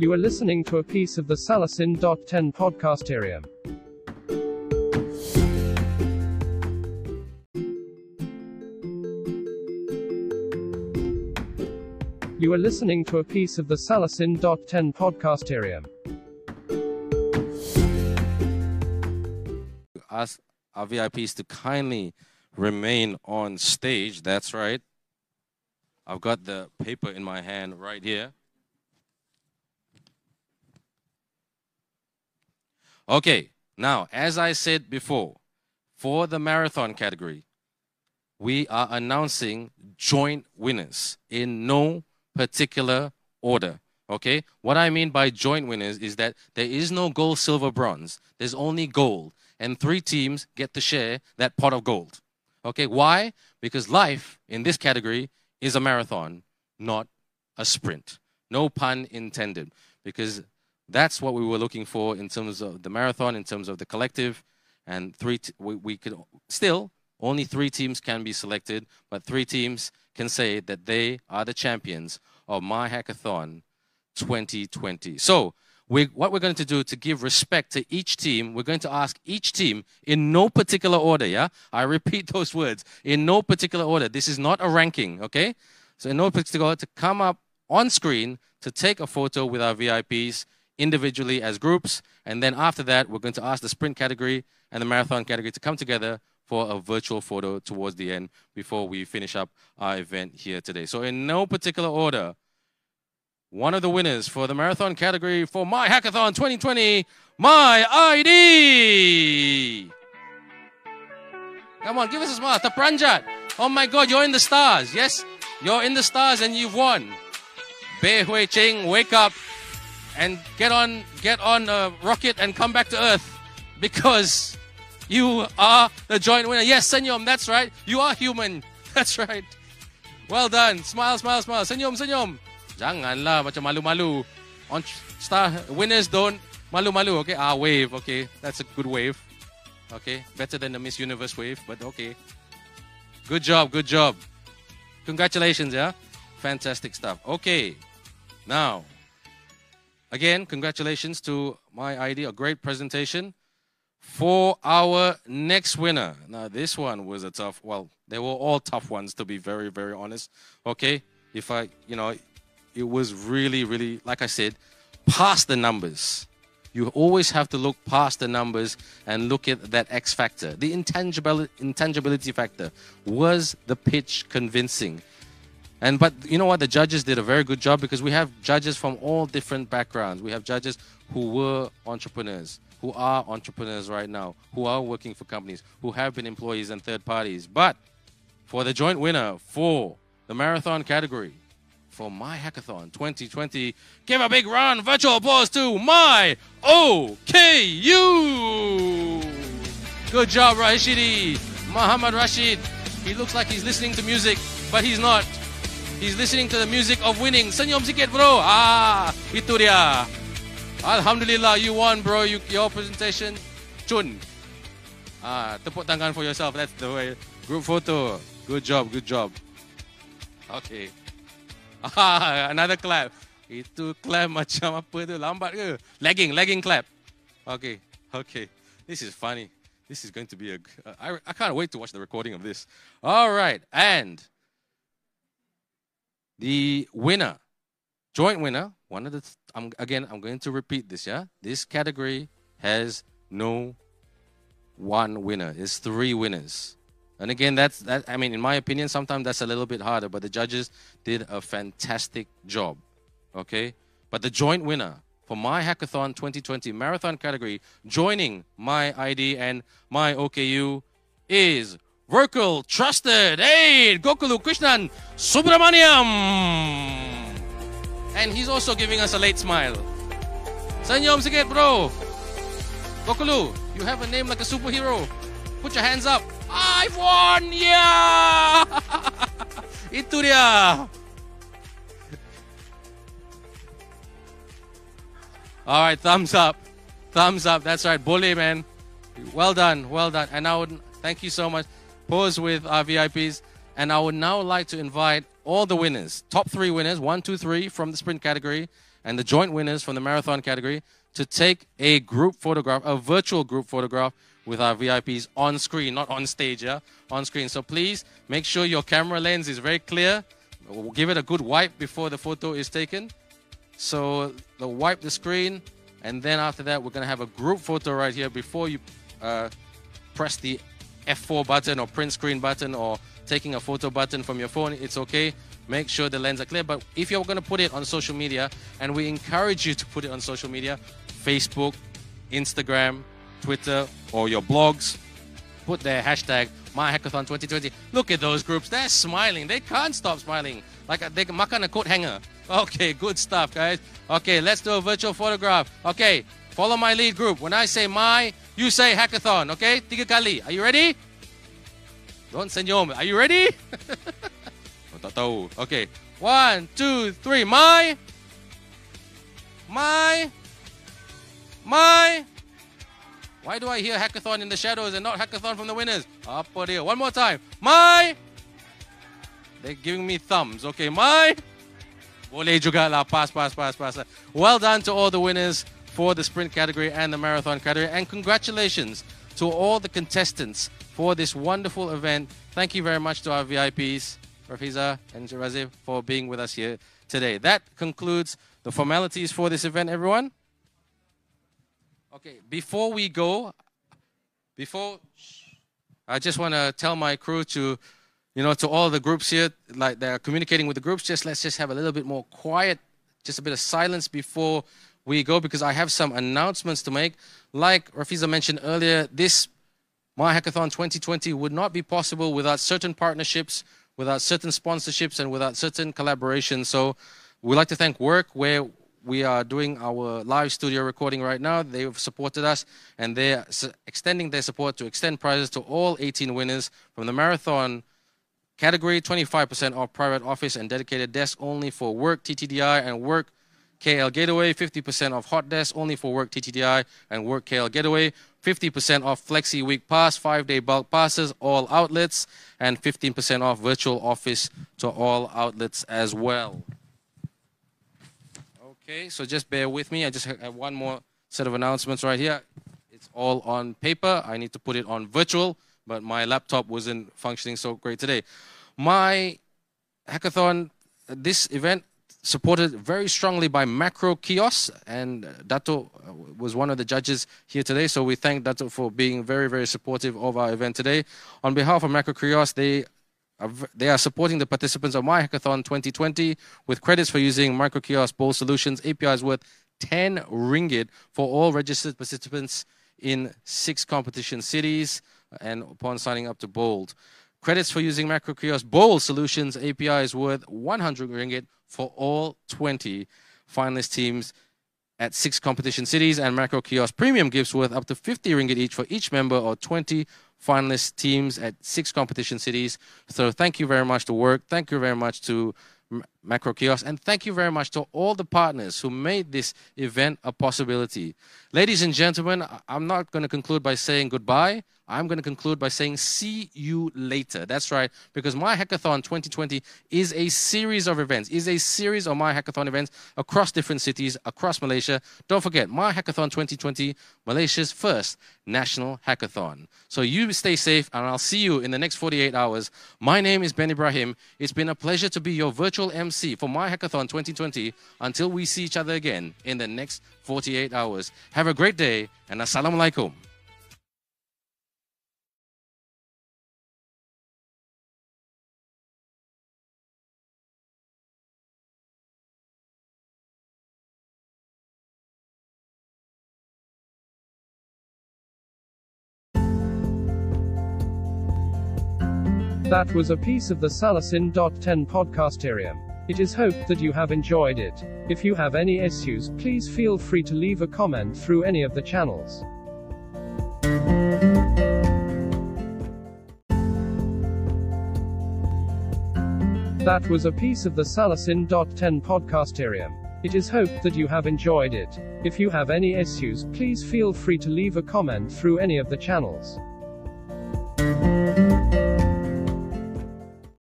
You are listening to a piece of the Salasin.10 podcasterium. You are listening to a piece of the Salasin.10 podcasterium. ask our VIPs to kindly remain on stage. That's right. I've got the paper in my hand right here. Okay, now, as I said before, for the marathon category, we are announcing joint winners in no particular order. Okay, what I mean by joint winners is that there is no gold, silver, bronze, there's only gold and three teams get to share that pot of gold. Okay, why? Because life in this category is a marathon, not a sprint. No pun intended, because that's what we were looking for in terms of the marathon, in terms of the collective, and three. T- we, we could still only three teams can be selected, but three teams can say that they are the champions of my hackathon 2020. So we, what we're going to do to give respect to each team, we're going to ask each team in no particular order, yeah? I repeat those words. In no particular order. This is not a ranking, okay? So in no particular order to come up on screen to take a photo with our VIPs individually as groups. And then after that, we're going to ask the sprint category and the marathon category to come together for a virtual photo towards the end before we finish up our event here today. So in no particular order, one of the winners for the marathon category for My Hackathon 2020, My ID. Come on, give us a smile. Tapranjat. Oh my God, you're in the stars. Yes, you're in the stars and you've won. Bei Hui Ching, wake up and get on, get on a rocket and come back to Earth because you are the joint winner. Yes, Senyom, that's right. You are human. That's right. Well done. Smile, smile, smile. Senyom, senyom. Janganlah macam malu-malu. On star winners don't malu-malu. Okay, ah wave. Okay, that's a good wave. Okay, better than the Miss Universe wave, but okay. Good job, good job. Congratulations, yeah. Fantastic stuff. Okay, now again, congratulations to my ID. A great presentation for our next winner. Now, this one was a tough. Well, they were all tough ones to be very, very honest. Okay, if I, you know, it was really, really, like I said, past the numbers. You always have to look past the numbers and look at that X factor. The intangibility, intangibility factor. Was the pitch convincing? And but you know what? The judges did a very good job because we have judges from all different backgrounds. We have judges who were entrepreneurs, who are entrepreneurs right now, who are working for companies, who have been employees and third parties. But for the joint winner for the marathon category, for My Hackathon 2020. Give a big round virtual applause to My OKU. Good job, Rashidi. Muhammad Rashid. He looks like he's listening to music, but he's not. He's listening to the music of winning. Senyum sikit, bro. Ah, itu dia. Alhamdulillah, you won, bro. You, your presentation. Chun. Ah, tepuk tangan for yourself. That's the way. Group photo. Good job, good job. Okay. Ah, another clap. Itu clap macam apa tu? Lambat ke? Lagging, lagging clap. Okay, okay. This is funny. This is going to be a. I, I can't wait to watch the recording of this. All right, and the winner, joint winner, one of the. I'm, again, I'm going to repeat this. Yeah, this category has no one winner. It's three winners. And again, that's that. I mean, in my opinion, sometimes that's a little bit harder. But the judges did a fantastic job. Okay, but the joint winner for my hackathon 2020 marathon category, joining my ID and my OKU, is Verkul Trusted Hey Gokulu Krishnan Subramaniam, and he's also giving us a late smile. Sanyom sikit, bro. Gokulu, you have a name like a superhero. Put your hands up. I've won! Yeah! Itu dia. All right, thumbs up. Thumbs up. That's right. Bully, man. Well done. Well done. And would thank you so much. Pause with our VIPs. And I would now like to invite all the winners, top three winners, one, two, three from the sprint category, and the joint winners from the marathon category to take a group photograph, a virtual group photograph with our VIPs on screen, not on stage, yeah? On screen. So please make sure your camera lens is very clear. We'll give it a good wipe before the photo is taken. So they'll wipe the screen, and then after that, we're going to have a group photo right here before you uh, press the F4 button or print screen button or taking a photo button from your phone. It's okay. Make sure the lens are clear. But if you're going to put it on social media, and we encourage you to put it on social media, Facebook, Instagram, Twitter, or your blogs, put their hashtag MyHackathon2020. Look at those groups. They're smiling. They can't stop smiling. Like they makan a coat hanger. Okay, good stuff, guys. Okay, let's do a virtual photograph. Okay, follow my lead group. When I say my, you say hackathon. Okay, tiga. Are you ready? Don't senyum. Are you ready? Oh, tahu. Okay, one, two, three. My, my, my. Why do I hear hackathon in the shadows and not hackathon from the winners? Apa dia? One more time. My. They're giving me thumbs. Okay, my. Boleh juga lah. Pass, pass, pass, pass. Well done to all the winners for the sprint category and the marathon category. And congratulations to all the contestants for this wonderful event. Thank you very much to our VIPs, Rafiza and Razif, for being with us here today. That concludes the formalities for this event, everyone. Okay, before we go, before I just want to tell my crew to, you know, to all the groups here, like they're communicating with the groups, just let's just have a little bit more quiet, just a bit of silence before we go, because I have some announcements to make. Like Rafiza mentioned earlier, this My Hackathon 2020 would not be possible without certain partnerships, without certain sponsorships, and without certain collaborations. So we'd like to thank WORQ, where we are doing our live studio recording right now. They've supported us and they're extending their support to extend prizes to all 18 winners from the marathon category 25% off private office and dedicated desk only for WORQ TTDI and WORQ KL Gateway, 50% off hot desk only for WORQ TTDI and WORQ KL Gateway, 50% off Flexi Week Pass, five day bulk passes, all outlets, and 15% off virtual office to all outlets as well. Okay, so just bear with me. I just have one more set of announcements right here. It's all on paper. I need to put it on virtual, but my laptop wasn't functioning so great today. My hackathon, uh, this event supported very strongly by Macro Kiosk, and Dato uh, was one of the judges here today. So we thank Dato for being very, very supportive of our event today. On behalf of Macro Kiosk, they they are supporting the participants of My Hackathon 2020 with credits for using MicroKiosk Bold Solutions APIs worth 10 ringgit for all registered participants in six competition cities and upon signing up to Bold. Credits for using MicroKiosk Bold Solutions API is worth 100 ringgit for all 20 finalist teams at six competition cities and MicroKiosk Premium gifts worth up to 50 ringgit each for each member or 20 finalist teams at six competition cities. So thank you very much to WORQ. Thank you very much to Macro Kiosk. And thank you very much to all the partners who made this event a possibility. Ladies and gentlemen, I'm not going to conclude by saying goodbye. I'm going to conclude by saying see you later. That's right, because My Hackathon 2020 is a series of events, is a series of My Hackathon events across different cities, across Malaysia. Don't forget, My Hackathon 2020, Malaysia's first national hackathon. So you stay safe, and I'll see you in the next 48 hours. My name is Ben Ibrahim. It's been a pleasure to be your virtual MC for My Hackathon 2020 until we see each other again in the next 48 hours. Have a great day, and Assalamualaikum. That was a piece of the Salasin.10 podcasterium. It is hoped that you have enjoyed it. If you have any issues, please feel free to leave a comment through any of the channels. That was a piece of the Salasin.10 podcasterium. It is hoped that you have enjoyed it. If you have any issues, please feel free to leave a comment through any of the channels.